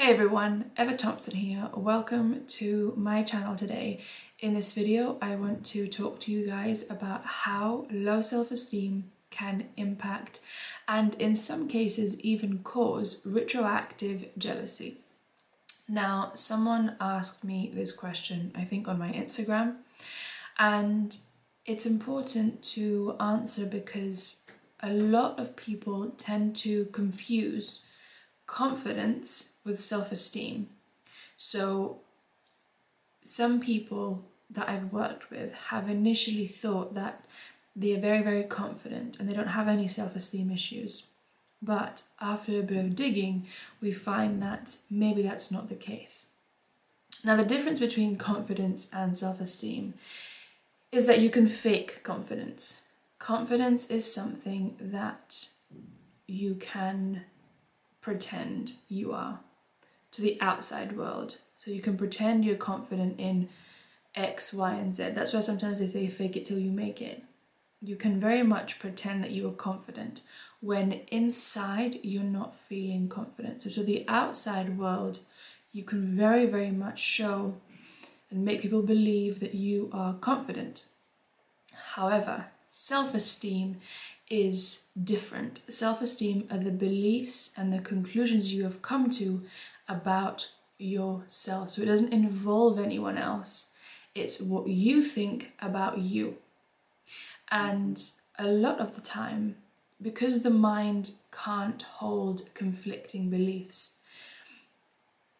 Hey everyone, Eva Thompson here. Welcome to my channel today. In this video, I want to talk to you guys about how low self-esteem can impact and in some cases even cause retroactive jealousy. Now, someone asked me this question, I think on my Instagram, and it's important to answer because a lot of people tend to confuse confidence with self esteem. So, some people that I've worked with have initially thought that they are very, very confident and they don't have any self esteem issues. But after a bit of digging, we find that maybe that's not the case. Now, the difference between confidence and self esteem is that you can fake confidence. Confidence is something that you can pretend you are to the outside world. So you can pretend you're confident in X, Y, and Z. That's why sometimes they say fake it till you make it. You can very much pretend that you are confident when inside you're not feeling confident. So to the outside world, you can very, very much show and make people believe that you are confident. However, self esteem is different. Self esteem are the beliefs and the conclusions you have come to about yourself. So it doesn't involve anyone else, it's what you think about you. And a lot of the time, because the mind can't hold conflicting beliefs,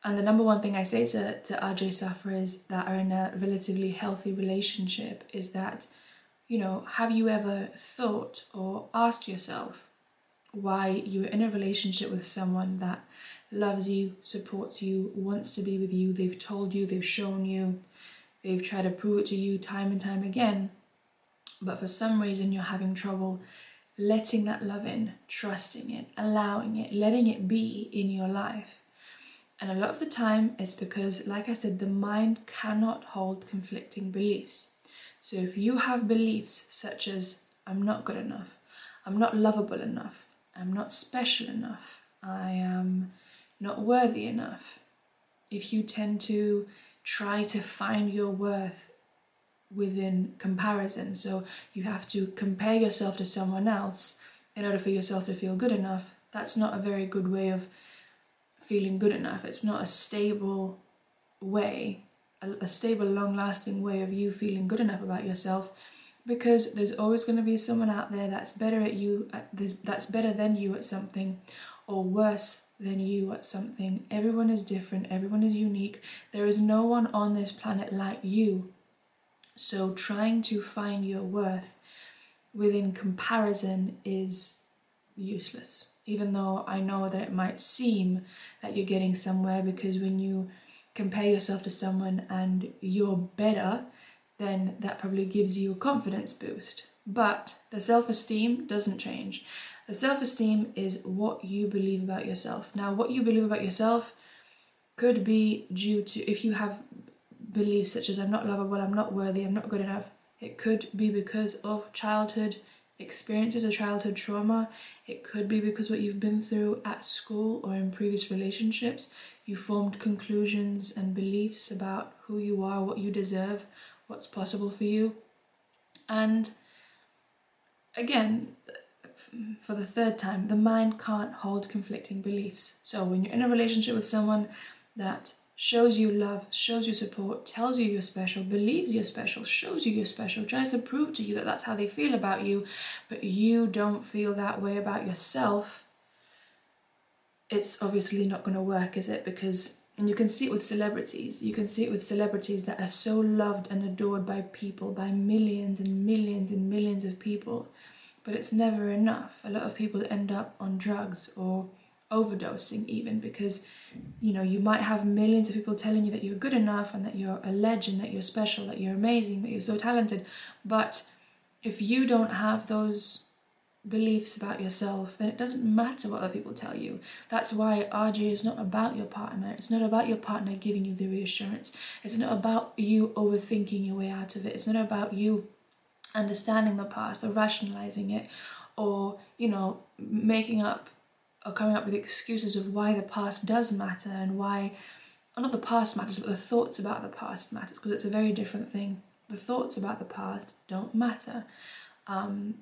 and the number one thing I say to, to RJ sufferers that are in a relatively healthy relationship is that you know, have you ever thought or asked yourself why you're in a relationship with someone that loves you, supports you, wants to be with you, they've told you, they've shown you, they've tried to prove it to you time and time again, but for some reason you're having trouble letting that love in, trusting it, allowing it, letting it be in your life. And a lot of the time it's because, like I said, the mind cannot hold conflicting beliefs. So if you have beliefs such as, I'm not good enough, I'm not lovable enough, I'm not special enough, I am not worthy enough, if you tend to try to find your worth within comparison, so you have to compare yourself to someone else in order for yourself to feel good enough, that's not a very good way of feeling good enough. It's not a stable way a, a stable, long lasting way of you feeling good enough about yourself because there's always going to be someone out there that's better at you at this, that's better than you at something or worse than you at something. Everyone is different. Everyone is unique. There is no one on this planet like you. So trying to find your worth within comparison is useless. Even though i know that it might seem like you're getting somewhere because when you compare yourself to someone and you're better, then that probably gives you a confidence boost. But the self esteem doesn't change. The self esteem is what you believe about yourself. Now, what you believe about yourself could be due to if you have beliefs such as I'm not lovable, I'm not worthy, I'm not good enough. It could be because of childhood experiences of childhood trauma. It could be because what you've been through at school or in previous relationships. You formed conclusions and beliefs about who you are, what you deserve, what's possible for you. And again, for the third time, the mind can't hold conflicting beliefs. So when you're in a relationship with someone that shows you love, shows you support, tells you you're special, believes you're special, shows you you're special, tries to prove to you that that's how they feel about you, but you don't feel that way about yourself, it's obviously not going to work, is it? Because, and you can see it with celebrities, you can see it with celebrities that are so loved and adored by people, by millions and millions and millions of people, but it's never enough. A lot of people end up on drugs or overdosing even because you know you might have millions of people telling you that you're good enough and that you're a legend that you're special that you're amazing that you're so talented. But if you don't have those beliefs about yourself then it doesn't matter what other people tell you. That's why RJ is not about your partner. It's not about your partner giving you the reassurance. It's not about you overthinking your way out of it. It's not about you understanding the past or rationalizing it or you know making up or coming up with excuses of why the past does matter and why, not the past matters, but the thoughts about the past matters because it's a very different thing. The thoughts about the past don't matter. Um,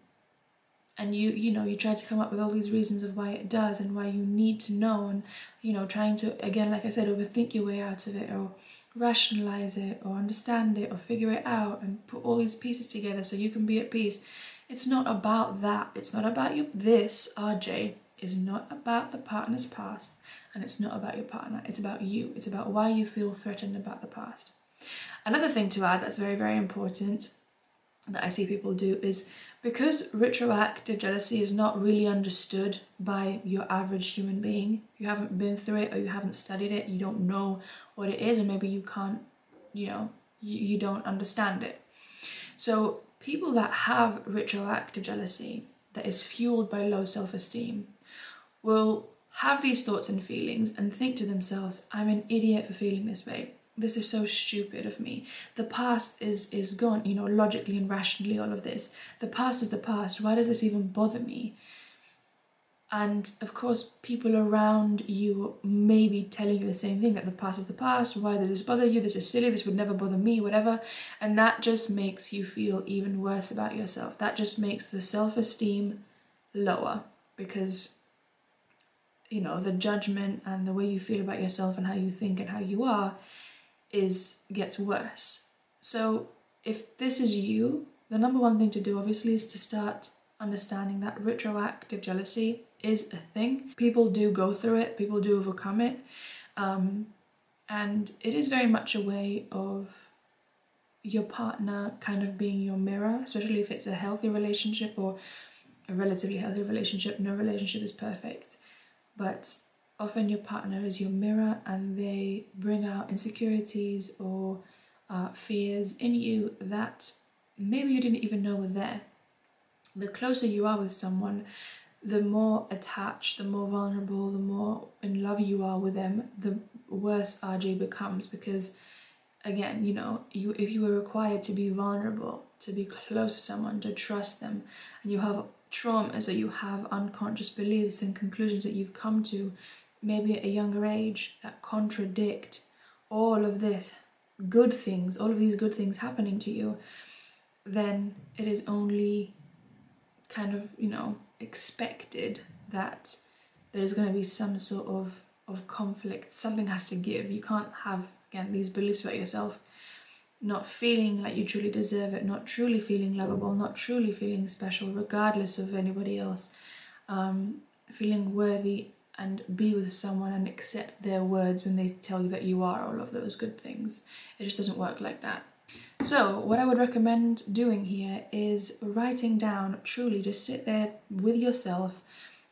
and you you know you try to come up with all these reasons of why it does and why you need to know and you know trying to again like i said overthink your way out of it or rationalize it or understand it or figure it out and put all these pieces together so you can be at peace. It's not about that. It's not about you this rj is not about the partner's past and it's not about your partner. It's about you. It's about why you feel threatened about the past. Another thing to add that's very very important that i see people do is because retroactive jealousy is not really understood by your average human being, you haven't been through it or you haven't studied it, you don't know what it is, or maybe you can't, you know, you, you don't understand it. So, people that have retroactive jealousy that is fueled by low self esteem will have these thoughts and feelings and think to themselves, I'm an idiot for feeling this way this is so stupid of me. The past is is gone you know logically and rationally all of this. The past is the past. Why does this even bother me? And of course people around you may be telling you the same thing that the past is the past. Why does this bother you? This is silly. This would never bother me whatever. And that just makes you feel even worse about yourself. That just makes the self-esteem lower because you know the judgment and the way you feel about yourself and how you think and how you are is gets worse. So if this is you, the number one thing to do obviously is to start understanding that retroactive jealousy is a thing. People do go through it, people do overcome it. Um, and it is very much a way of your partner kind of being your mirror, especially if it's a healthy relationship or a relatively healthy relationship. No relationship is perfect, but often your partner is your mirror and they bring out insecurities or uh, fears in you that maybe you didn't even know were there. The closer you are with someone, the more attached, the more vulnerable, the more in love you are with them, the worse RJ becomes because again, you know, you if you were required to be vulnerable, to be close to someone, to trust them, and you have traumas or you have unconscious beliefs and conclusions that you've come to maybe at a younger age that contradict all of this good things, all of these good things happening to you, then it is only kind of, you know, expected that there's going to be some sort of of conflict. Something has to give. You can't have again these beliefs about yourself not feeling like you truly deserve it, not truly feeling lovable, not truly feeling special, regardless of anybody else, um, feeling worthy and be with someone and accept their words when they tell you that you are all of those good things. It just doesn't work like that. So, what I would recommend doing here is writing down truly, just sit there with yourself,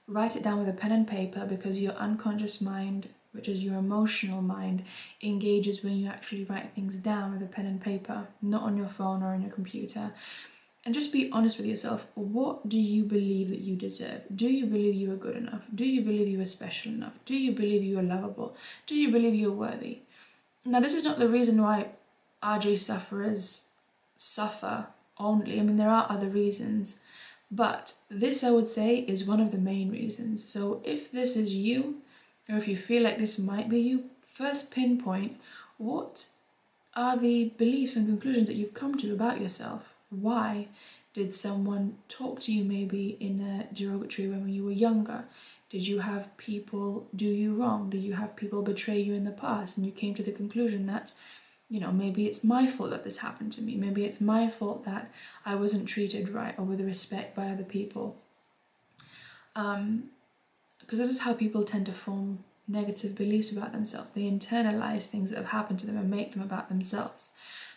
write it down with a pen and paper because your unconscious mind, which is your emotional mind, engages when you actually write things down with a pen and paper, not on your phone or on your computer and just be honest with yourself. What do you believe that you deserve? Do you believe you are good enough? Do you believe you are special enough? Do you believe you are lovable? Do you believe you are worthy? Now, this is not the reason why RJ sufferers suffer only. I mean, there are other reasons, but this I would say is one of the main reasons. So, if this is you, or if you feel like this might be you, first pinpoint what are the beliefs and conclusions that you've come to about yourself why did someone talk to you maybe in a derogatory way when you were younger? Did you have people do you wrong? Did you have people betray you in the past? And you came to the conclusion that, you know, maybe it's my fault that this happened to me. Maybe it's my fault that I wasn't treated right or with respect by other people. Um, because this is how people tend to form negative beliefs about themselves. They internalize things that have happened to them and make them about themselves.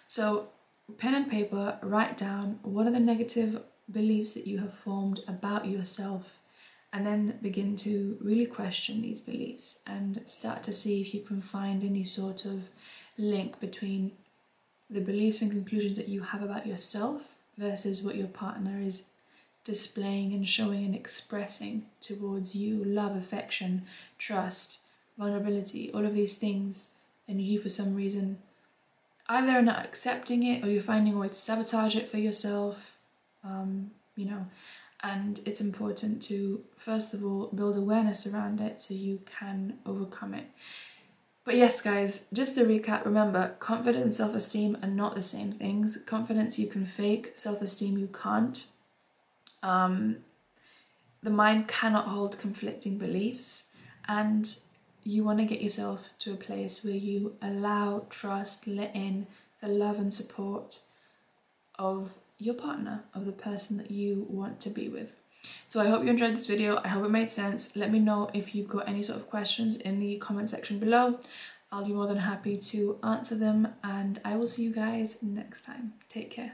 So pen and paper, write down what are the negative beliefs that you have formed about yourself, and then begin to really question these beliefs and start to see if you can find any sort of link between the beliefs and conclusions that you have about yourself versus what your partner is displaying and showing and expressing towards you love, affection, trust, vulnerability, all of these things, and you for some reason either not accepting it or you're finding a way to sabotage it for yourself. Um, you know, and it's important to first of all build awareness around it so you can overcome it. But yes, guys, just to recap, remember confidence and self esteem are not the same things. Confidence you can fake, self esteem you can't. Um, the mind cannot hold conflicting beliefs, and you want to get yourself to a place where you allow, trust, let in the love and support of your partner, of the person that you want to be with. So I hope you enjoyed this video. I hope it made sense. Let me know if you've got any sort of questions in the comment section below. I'll be more than happy to answer them and I will see you guys next time. Take care.